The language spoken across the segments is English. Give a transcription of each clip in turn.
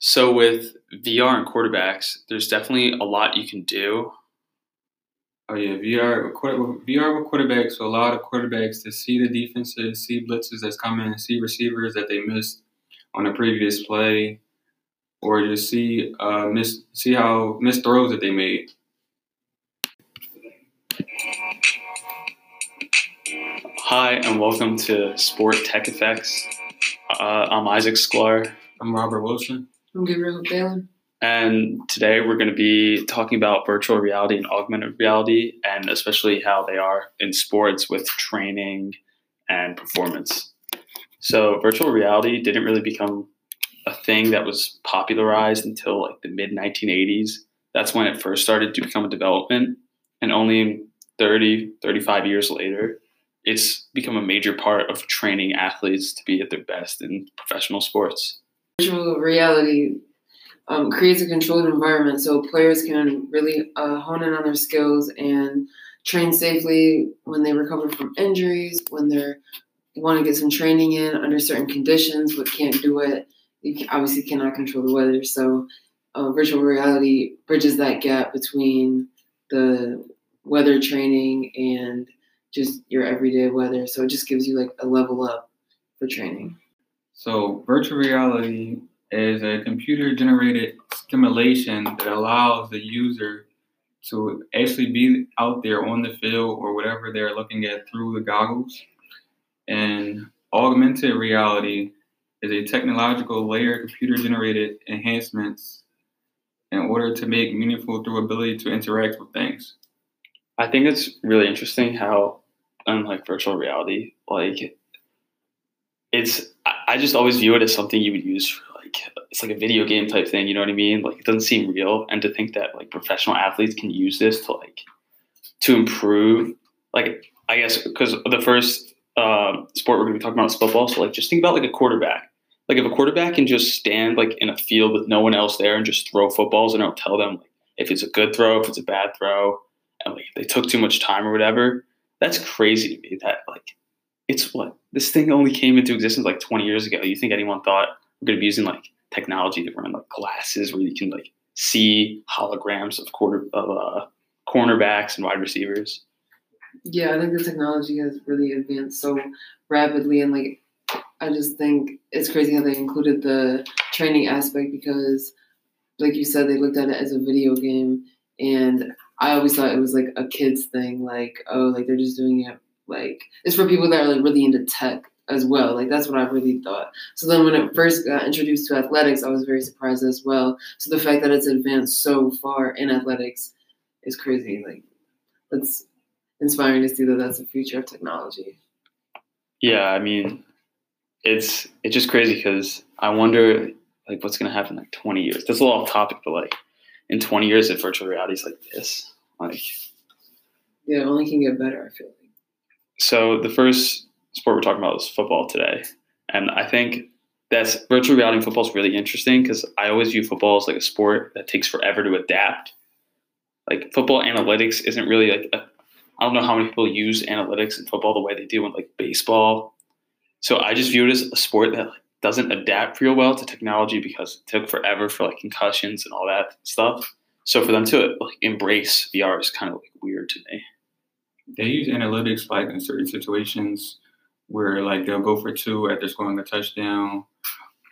So with VR and quarterbacks, there's definitely a lot you can do. Oh yeah, VR VR with quarterbacks will allow the quarterbacks to see the defenses, see blitzes that's coming, see receivers that they missed on a previous play, or just see uh, miss see how missed throws that they made. Hi, and welcome to Sport Tech Effects. Uh, I'm Isaac Sklar. I'm Robert Wilson. I'm Gabriel Dalen. And today we're going to be talking about virtual reality and augmented reality, and especially how they are in sports with training and performance. So, virtual reality didn't really become a thing that was popularized until like the mid 1980s. That's when it first started to become a development. And only 30, 35 years later, it's become a major part of training athletes to be at their best in professional sports virtual reality um, creates a controlled environment so players can really uh, hone in on their skills and train safely when they recover from injuries, when they want to get some training in under certain conditions, but can't do it. You obviously cannot control the weather. So, uh, virtual reality bridges that gap between the weather training and just your everyday weather. So, it just gives you like a level up for training. So, virtual reality is a computer generated simulation that allows the user to actually be out there on the field or whatever they're looking at through the goggles. And augmented reality is a technological layer of computer generated enhancements in order to make meaningful through ability to interact with things. I think it's really interesting how, unlike virtual reality, like it's I just always view it as something you would use for like it's like a video game type thing. You know what I mean? Like it doesn't seem real, and to think that like professional athletes can use this to like to improve, like I guess because the first uh, sport we're gonna be talking about is football. So like just think about like a quarterback. Like if a quarterback can just stand like in a field with no one else there and just throw footballs and don't tell them like if it's a good throw, if it's a bad throw, and like if they took too much time or whatever. That's crazy to me. That like it's what this thing only came into existence like 20 years ago. You think anyone thought we're going to be using like technology to run like glasses where you can like see holograms of quarter of uh, cornerbacks and wide receivers? Yeah, I think the technology has really advanced so rapidly, and like I just think it's crazy how they included the training aspect because, like you said, they looked at it as a video game, and I always thought it was like a kids thing, like oh, like they're just doing it like it's for people that are like really into tech as well. Like that's what I really thought. So then when it first got introduced to athletics, I was very surprised as well. So the fact that it's advanced so far in athletics is crazy. Like that's inspiring to see that that's the future of technology. Yeah, I mean, it's it's just crazy because I wonder like what's gonna happen in like 20 years. That's a little off topic, but like in 20 years, if virtual reality is like this, like yeah, it only can get better. I feel so the first sport we're talking about is football today, and I think that's virtual reality in football is really interesting because I always view football as like a sport that takes forever to adapt. Like football analytics isn't really like I I don't know how many people use analytics in football the way they do in like baseball. So I just view it as a sport that doesn't adapt real well to technology because it took forever for like concussions and all that stuff. So for them to like embrace VR is kind of like weird to me they use analytics like in certain situations where like they'll go for two after scoring a touchdown,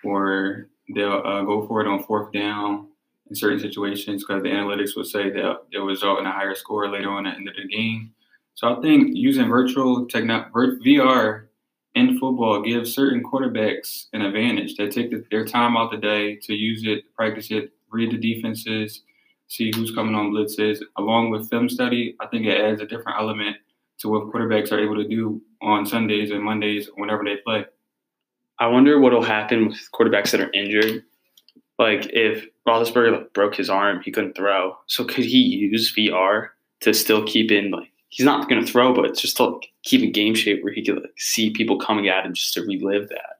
or they'll uh, go for it on fourth down in certain situations because the analytics would say that it will result in a higher score later on at the end of the game. So I think using virtual techno- VR in football gives certain quarterbacks an advantage. They take the, their time out the day to use it, practice it, read the defenses, see who's coming on blitzes, along with film study. I think it adds a different element to what quarterbacks are able to do on Sundays and Mondays whenever they play. I wonder what will happen with quarterbacks that are injured. Like if Roethlisberger broke his arm, he couldn't throw. So could he use VR to still keep in like he's not going to throw, but just to like, keep in game shape where he could like see people coming at him just to relive that.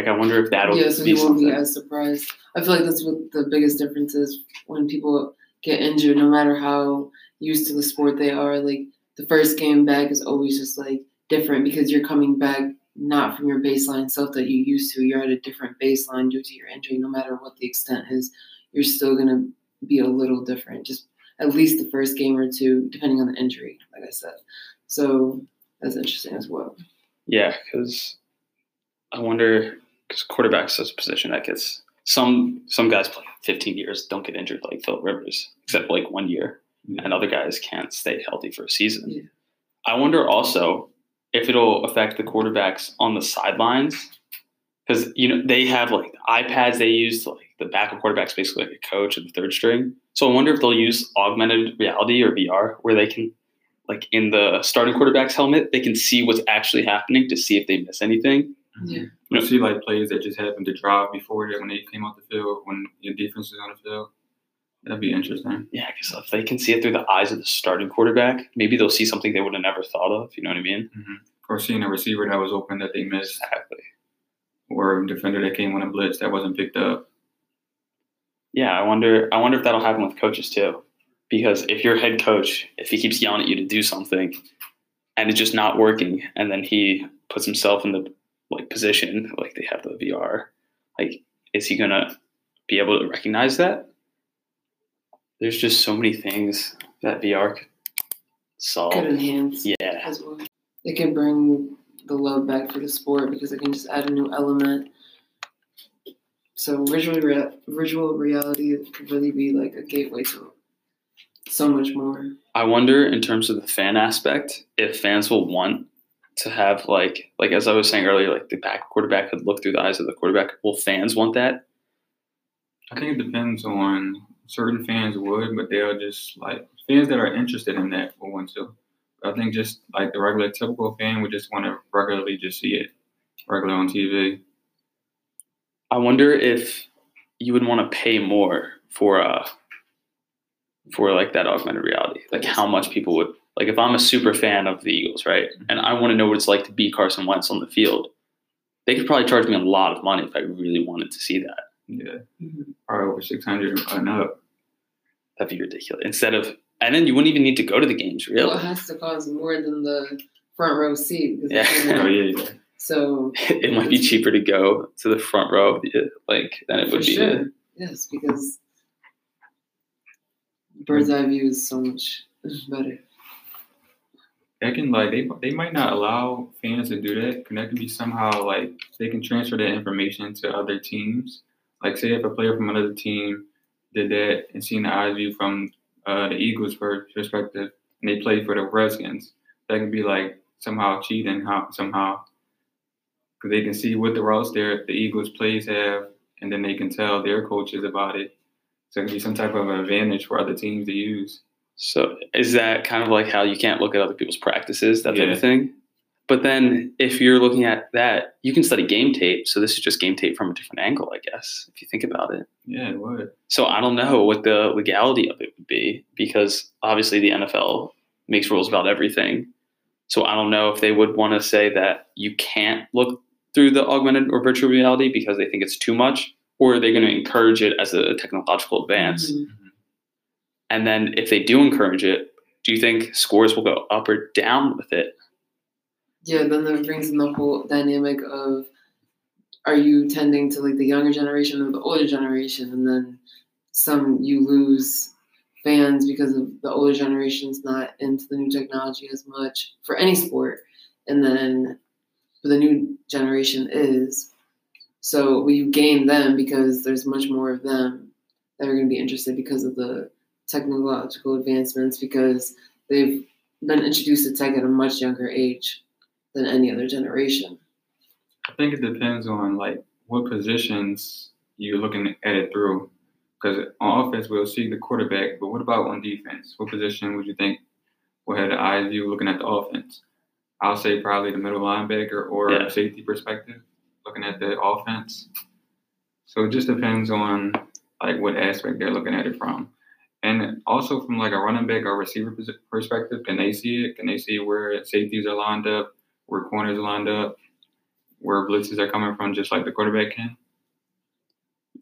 Like I wonder if that'll yeah, so he won't be as surprised. I feel like that's what the biggest difference is when people get injured, no matter how used to the sport they are. Like the first game back is always just like different because you're coming back not from your baseline self that you used to. You're at a different baseline due to your injury. No matter what the extent is, you're still gonna be a little different. Just at least the first game or two, depending on the injury. Like I said, so that's interesting as well. Yeah, because I wonder because quarterback's such a position that gets some some guys play 15 years don't get injured like Philip Rivers, except like one year, mm-hmm. and other guys can't stay healthy for a season. Yeah. I wonder also if it'll affect the quarterbacks on the sidelines because you know they have like iPads they use to, like the backup quarterback's basically like a coach and the third string. So I wonder if they'll use augmented reality or VR where they can like in the starting quarterback's helmet they can see what's actually happening to see if they miss anything. Yeah. Mm-hmm. You see like plays that just happened to drive before that when they came off the field when your defense is on the field. That'd be interesting. Yeah, because if they can see it through the eyes of the starting quarterback, maybe they'll see something they would have never thought of. You know what I mean? Mm-hmm. Or seeing a receiver that was open that they missed, Exactly. or a defender that came on a blitz that wasn't picked up. Yeah, I wonder. I wonder if that'll happen with coaches too, because if your head coach, if he keeps yelling at you to do something, and it's just not working, and then he puts himself in the like position, like they have the VR, like is he gonna be able to recognize that? There's just so many things that VR could solve. Could enhance Yeah, as well. It can bring the love back for the sport because it can just add a new element. So virtual rea- virtual reality could really be like a gateway to so much more. I wonder in terms of the fan aspect if fans will want to have like like as I was saying earlier, like the back quarterback could look through the eyes of the quarterback. Will fans want that? I think it depends on certain fans would, but they'll just like fans that are interested in that will want to. I think just like the regular typical fan would just want to regularly just see it regular on TV. I wonder if you would want to pay more for uh for like that augmented reality. Like how much people would like if I'm a super fan of the Eagles, right? Mm-hmm. And I want to know what it's like to be Carson Wentz on the field. They could probably charge me a lot of money if I really wanted to see that. Yeah, mm-hmm. probably over six hundred and up. That'd be ridiculous. Instead of and then you wouldn't even need to go to the games, really. Well, it has to cost more than the front row seat. Yeah. Oh yeah, yeah. So it might be cheaper to go to the front row, of the- like than it for would be. sure, yes, because bird's eye view is so much better. They can like they they might not allow fans to do that. Can that can be somehow like they can transfer that information to other teams? Like say if a player from another team did that and seen the eye view from uh, the Eagles' perspective, and they played for the Redskins, that can be like somehow cheating how somehow because they can see what the routes their the Eagles plays have, and then they can tell their coaches about it. So it can be some type of advantage for other teams to use. So is that kind of like how you can't look at other people's practices, that type Yeah. of thing? But then if you're looking at that, you can study game tape. So this is just game tape from a different angle, I guess, if you think about it. Yeah, it would. So I don't know what the legality of it would be because obviously the NFL makes rules about everything. So I don't know if they would want to say that you can't look through the augmented or virtual reality because they think it's too much, or are they going to encourage it as a technological advance? Mhm. And then if they do encourage it, do you think scores will go up or down with it? Yeah, then that brings in the whole dynamic of are you tending to like the younger generation or the older generation, and then some you lose fans because of the older generation's not into the new technology as much for any sport, and then for the new generation is. So you gain them because there's much more of them that are going to be interested because of the technological advancements because they've been introduced to tech at a much younger age than any other generation. I think it depends on like what positions you're looking at it through. Because on offense, we'll see the quarterback, but what about on defense? What position would you think will have the eye view looking at the offense? I'll say probably the middle linebacker or Yeah. safety perspective, looking at the offense. So it just depends on like what aspect they're looking at it from. And also from like a running back or receiver perspective, can they see it? Can they see where safeties are lined up, where corners are lined up, where blitzes are coming from, just like the quarterback can?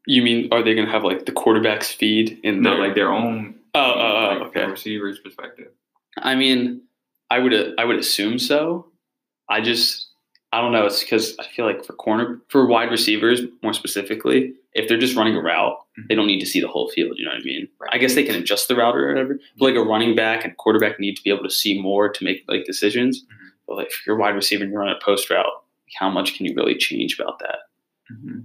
You mean are they going to have like the quarterback's feed in No, like their own. Oh, oh, oh, like, okay. Receiver's perspective. I mean, I would I would assume so. I just I don't know. It's because I feel like for corner for wide receivers more specifically, if they're just running a route, they don't need to see the whole field. You know what I mean? Right. I guess they can adjust the route or whatever. But like a running back and quarterback need to be able to see more to make like decisions. Mhm. But like if you're wide receiver and you're on a post route, how much can you really change about that? hmm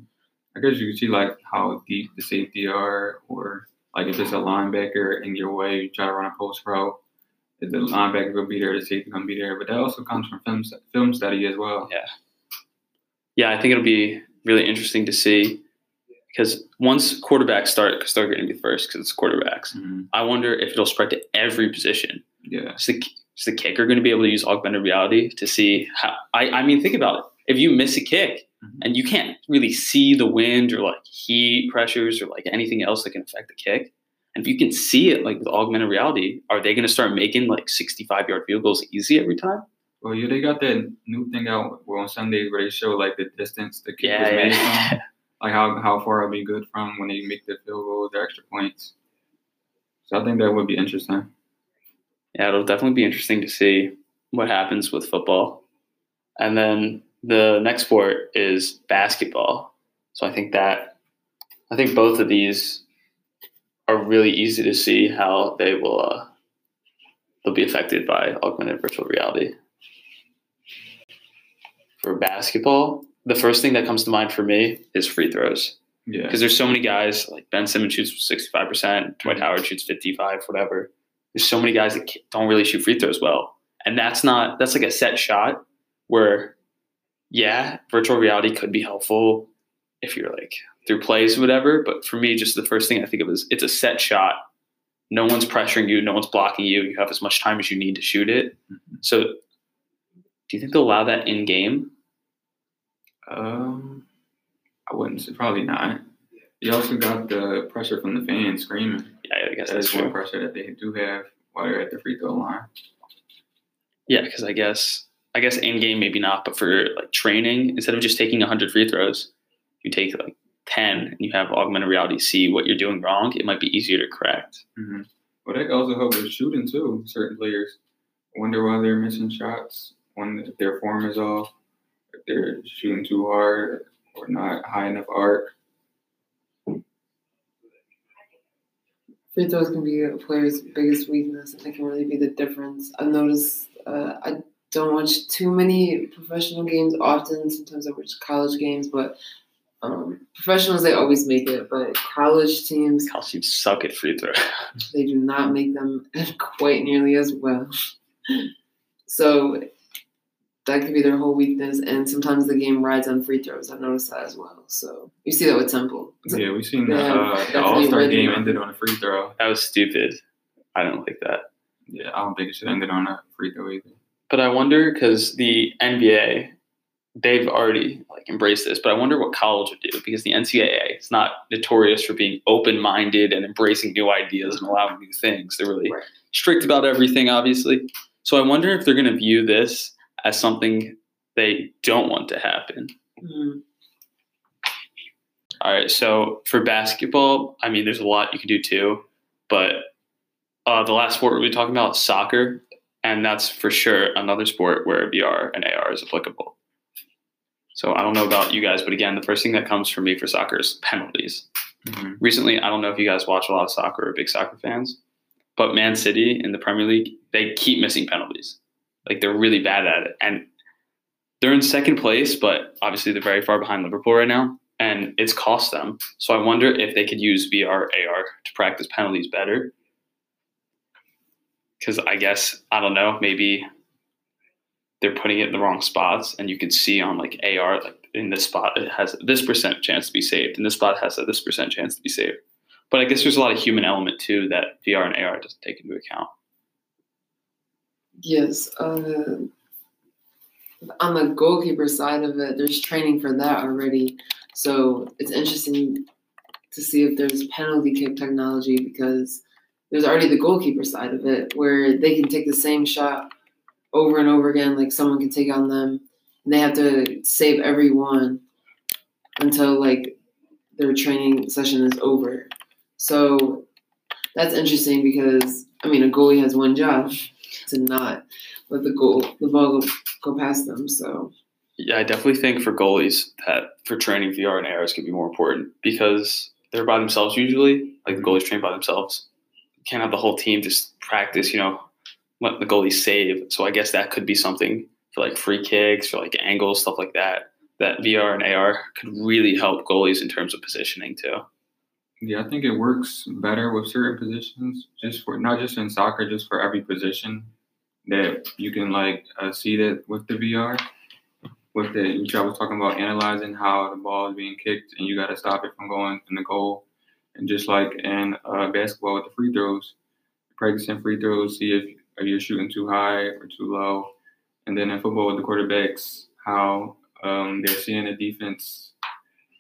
I guess you can see like how deep the safety are, or like if it's a linebacker in your way, you try to run a post route. If the linebacker will be there, the safety gonna be there. But that also comes from film film study as well. Yeah. Yeah, I think it'll be really interesting to see because once quarterbacks start, because they're going to be first because it's quarterbacks. Mhm. I wonder if it'll spread to every position. Yeah. Is the, is the kicker going to be able to use augmented reality to see how? I, I mean, think about it. If you miss a kick Mhm. and you can't really see the wind or like heat pressures or like anything else that can affect the kick, and if you can see it like with augmented reality, are they going to start making like 65 yard field goals easy every time? Well, yeah, they got that new thing out well, on Sundays where they show like the distance the kick was Yeah, made yeah. from, like how how far it'll be good from when they make the field goal, the extra points. So I think that would be interesting. yeah, it'll definitely be interesting to see what happens with football. And then the next sport is basketball. So I think that I think both of these are really easy to see how they will uh, they'll be affected by augmented virtual reality. For basketball, the first thing that comes to mind for me is free throws Yeah. because there's so many guys like Ben Simmons shoots 65%, Dwight Howard shoots 55, whatever. There's so many guys that don't really shoot free throws well, and that's not that's like a set shot where, yeah, virtual reality could be helpful if you're like through plays or whatever. But for me, just the first thing I think of is it's a set shot. No one's pressuring you, no one's blocking you. You have as much time as you need to shoot it. Mhm. So, do you think they'll allow that in game? Um, I wouldn't say probably not. You also got the pressure from the fans screaming. Yeah, I guess that's That's one true. pressure that they do have while they're at the free throw line. Yeah, because I guess I guess in game maybe not, but for like training, instead of just taking hundred free throws, you take like ten and you have augmented reality see what you're doing wrong. It might be easier to correct. Mm-hmm. Well, that also help with shooting too. Certain players wonder why they're missing shots when if their form is off, they're shooting too hard or not high enough arc. Free throws can be a player's biggest weakness, and it can really be the difference. I've noticed uh, I don't watch too many professional games often. Sometimes I watch college games, but um, professionals they always make it. But college teams College teams suck at free throw. they do not make them quite nearly as well. So that could be their whole weakness, and sometimes the game rides on free throws. I've noticed that as well. So you see that with Temple. Yeah, we've seen the, uh, the definitely All Star ready. game ended on a free throw. that was stupid. I don't like that. Yeah, I don't think it should end on a free throw either. But I wonder because the NBA, they've already like embraced this. But I wonder what college would do because the NCAA is not notorious for being open-minded and embracing new ideas and allowing new things. They're really Right. strict about everything, obviously. So I wonder if they're going to view this as something they don't want to happen. Mm, All right. So for basketball, I mean, there's a lot you can do too, but uh, the last sport we'll be talking about is soccer, and that's for sure another sport where VR and AR is applicable. So I don't know about you guys, but again, the first thing that comes for me for soccer is penalties. Mhm. Recently, I don't know if you guys watch a lot of soccer or big soccer fans, but Man City in the Premier League, they keep missing penalties. Like they're really bad at it. And they're in second place, but obviously they're very far behind Liverpool right now. And it's cost them. So I wonder if they could use VR AR to practice penalties better. Because I guess, I don't know, maybe they're putting it in the wrong spots and you can see on like AR, like in this spot, it has this percent chance to be saved, and this spot has a this percent chance to be saved. But I guess there's a lot of human element too that VR and AR doesn't take into account. Yes. Uh, on the goalkeeper side of it, there's training for that already. So it's interesting to see if there's penalty kick technology because there's already the goalkeeper side of it where they can take the same shot over and over again, like someone can take on them, and they have to save every one until like their training session is over. So that's interesting because I mean a goalie has one job to not let the goal the ball go, go past them. So Yeah, I definitely think for goalies that for training VR and AR is going to be more important because they're by themselves usually. Like the goalies train by themselves. You can't have the whole team just practice, you know, let the goalies save. So I guess that could be something for like free kicks, for like angles, stuff like that. That VR and AR could really help goalies in terms of positioning too. Yeah, I think it works better with certain positions, just for not just in soccer, just for every position that you can like uh, see that with the VR. With the, which I was talking about, analyzing how the ball is being kicked, and you got to stop it from going in the goal. And just like in uh, basketball with the free throws, practicing free throws, see if, you're shooting too high or too low. And then in football with the quarterbacks, how um, they're seeing the defense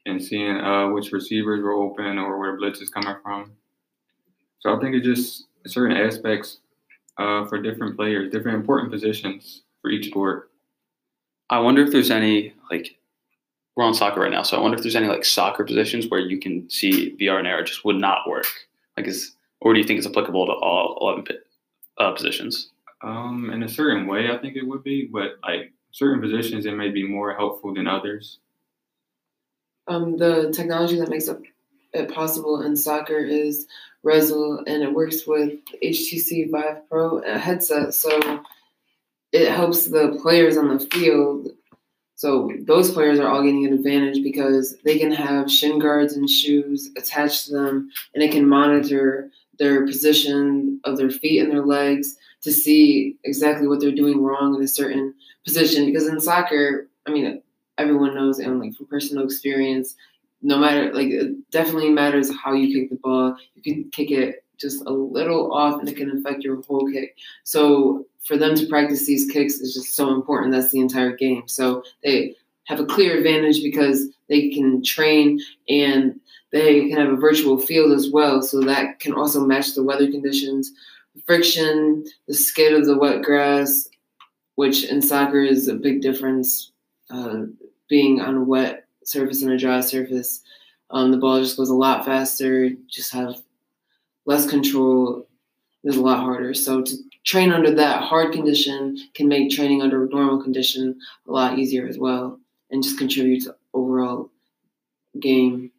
and seeing uh, which receivers were open or where blitz is coming from. So I think it's just certain aspects uh, for different players, different important positions for each sport. I wonder if there's any like we're on soccer right now, so I wonder if there's any like soccer positions where you can see VR and AR just would not work. Like, is or do you think it's applicable to all eleven uh, positions? Um, in a certain way, I think it would be, but like certain positions, it may be more helpful than others. Um, the technology that makes it possible in soccer is Rezzil, and it works with HTC Vive Pro headset, so it helps the players on the field. So those players are all getting an advantage because they can have shin guards and shoes attached to them, and it can monitor their position of their feet and their legs to see exactly what they're doing wrong in a certain position. Because in soccer, I mean, everyone knows, and like from personal experience, no matter like it definitely matters how you kick the ball. You can kick it just a little off, and it can affect your whole kick. So for them to practice these kicks is just so important. That's the entire game. So they have a clear advantage because they can train and they can have a virtual field as well. So that can also match the weather conditions, friction, the skid of the wet grass, which in soccer is a big difference. Uh, being on a wet surface and a dry surface, um, the ball just goes a lot faster. Just have less control. Is a lot harder. So to train under that hard condition can make training under normal condition a lot easier as well, and just contribute to overall game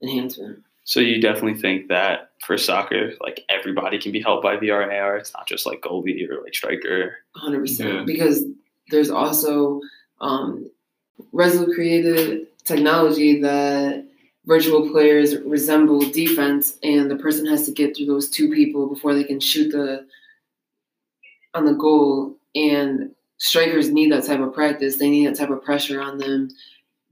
enhancement. So you definitely think that for soccer, like everybody can be helped by VR and AR. It's not just like goalie or like striker. Hundred percent. Because there's also um, Rezzil created technology that virtual players resemble defense, and the person has to get through those two people before they can shoot the on the goal. And strikers need that type of practice. They need that type of pressure on them.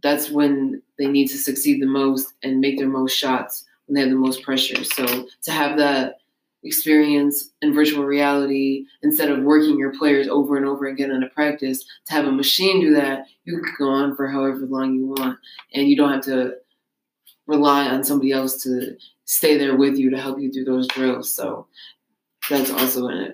That's when they need to succeed the most and make their most shots when they have the most pressure. So to have that experience in virtual reality instead of working your players over and over again in a practice to have a machine do that you can go on for however long you want. And you don't have to rely on somebody else to stay there with you to help you through those drills. So that's also a,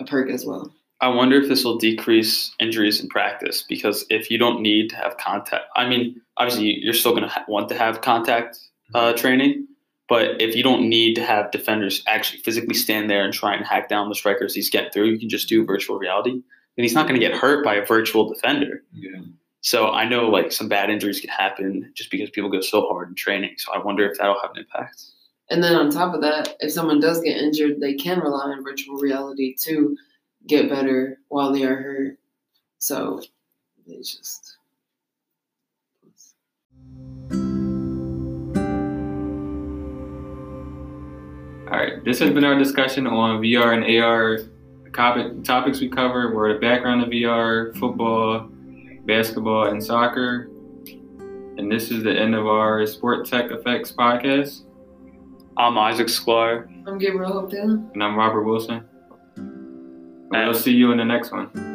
a perk as well. I wonder if this will decrease injuries in practice because if you don't need to have contact i mean obviously you're still going to ha- want to have contact uh, training but if you don't need to have defenders actually physically stand there and try and hack down the strikers he's getting through, you can just do virtual reality. Then he's not going to get hurt by a virtual defender. Yeah. So I know like some bad injuries can happen just because people go so hard in training. So I wonder if that'll have an impact. And then on top of that, if someone does get injured, they can rely on virtual reality to get better while they are hurt. So it's just All right, this has been our discussion on VR and AR topics we covered were the background of VR, football, basketball, and soccer. And this is the end of our Sport Tech Effects podcast. I'm Isaac Sklar. I'm Gabriel Hopedale. And I'm Robert Wilson. And we'll see you in the next one.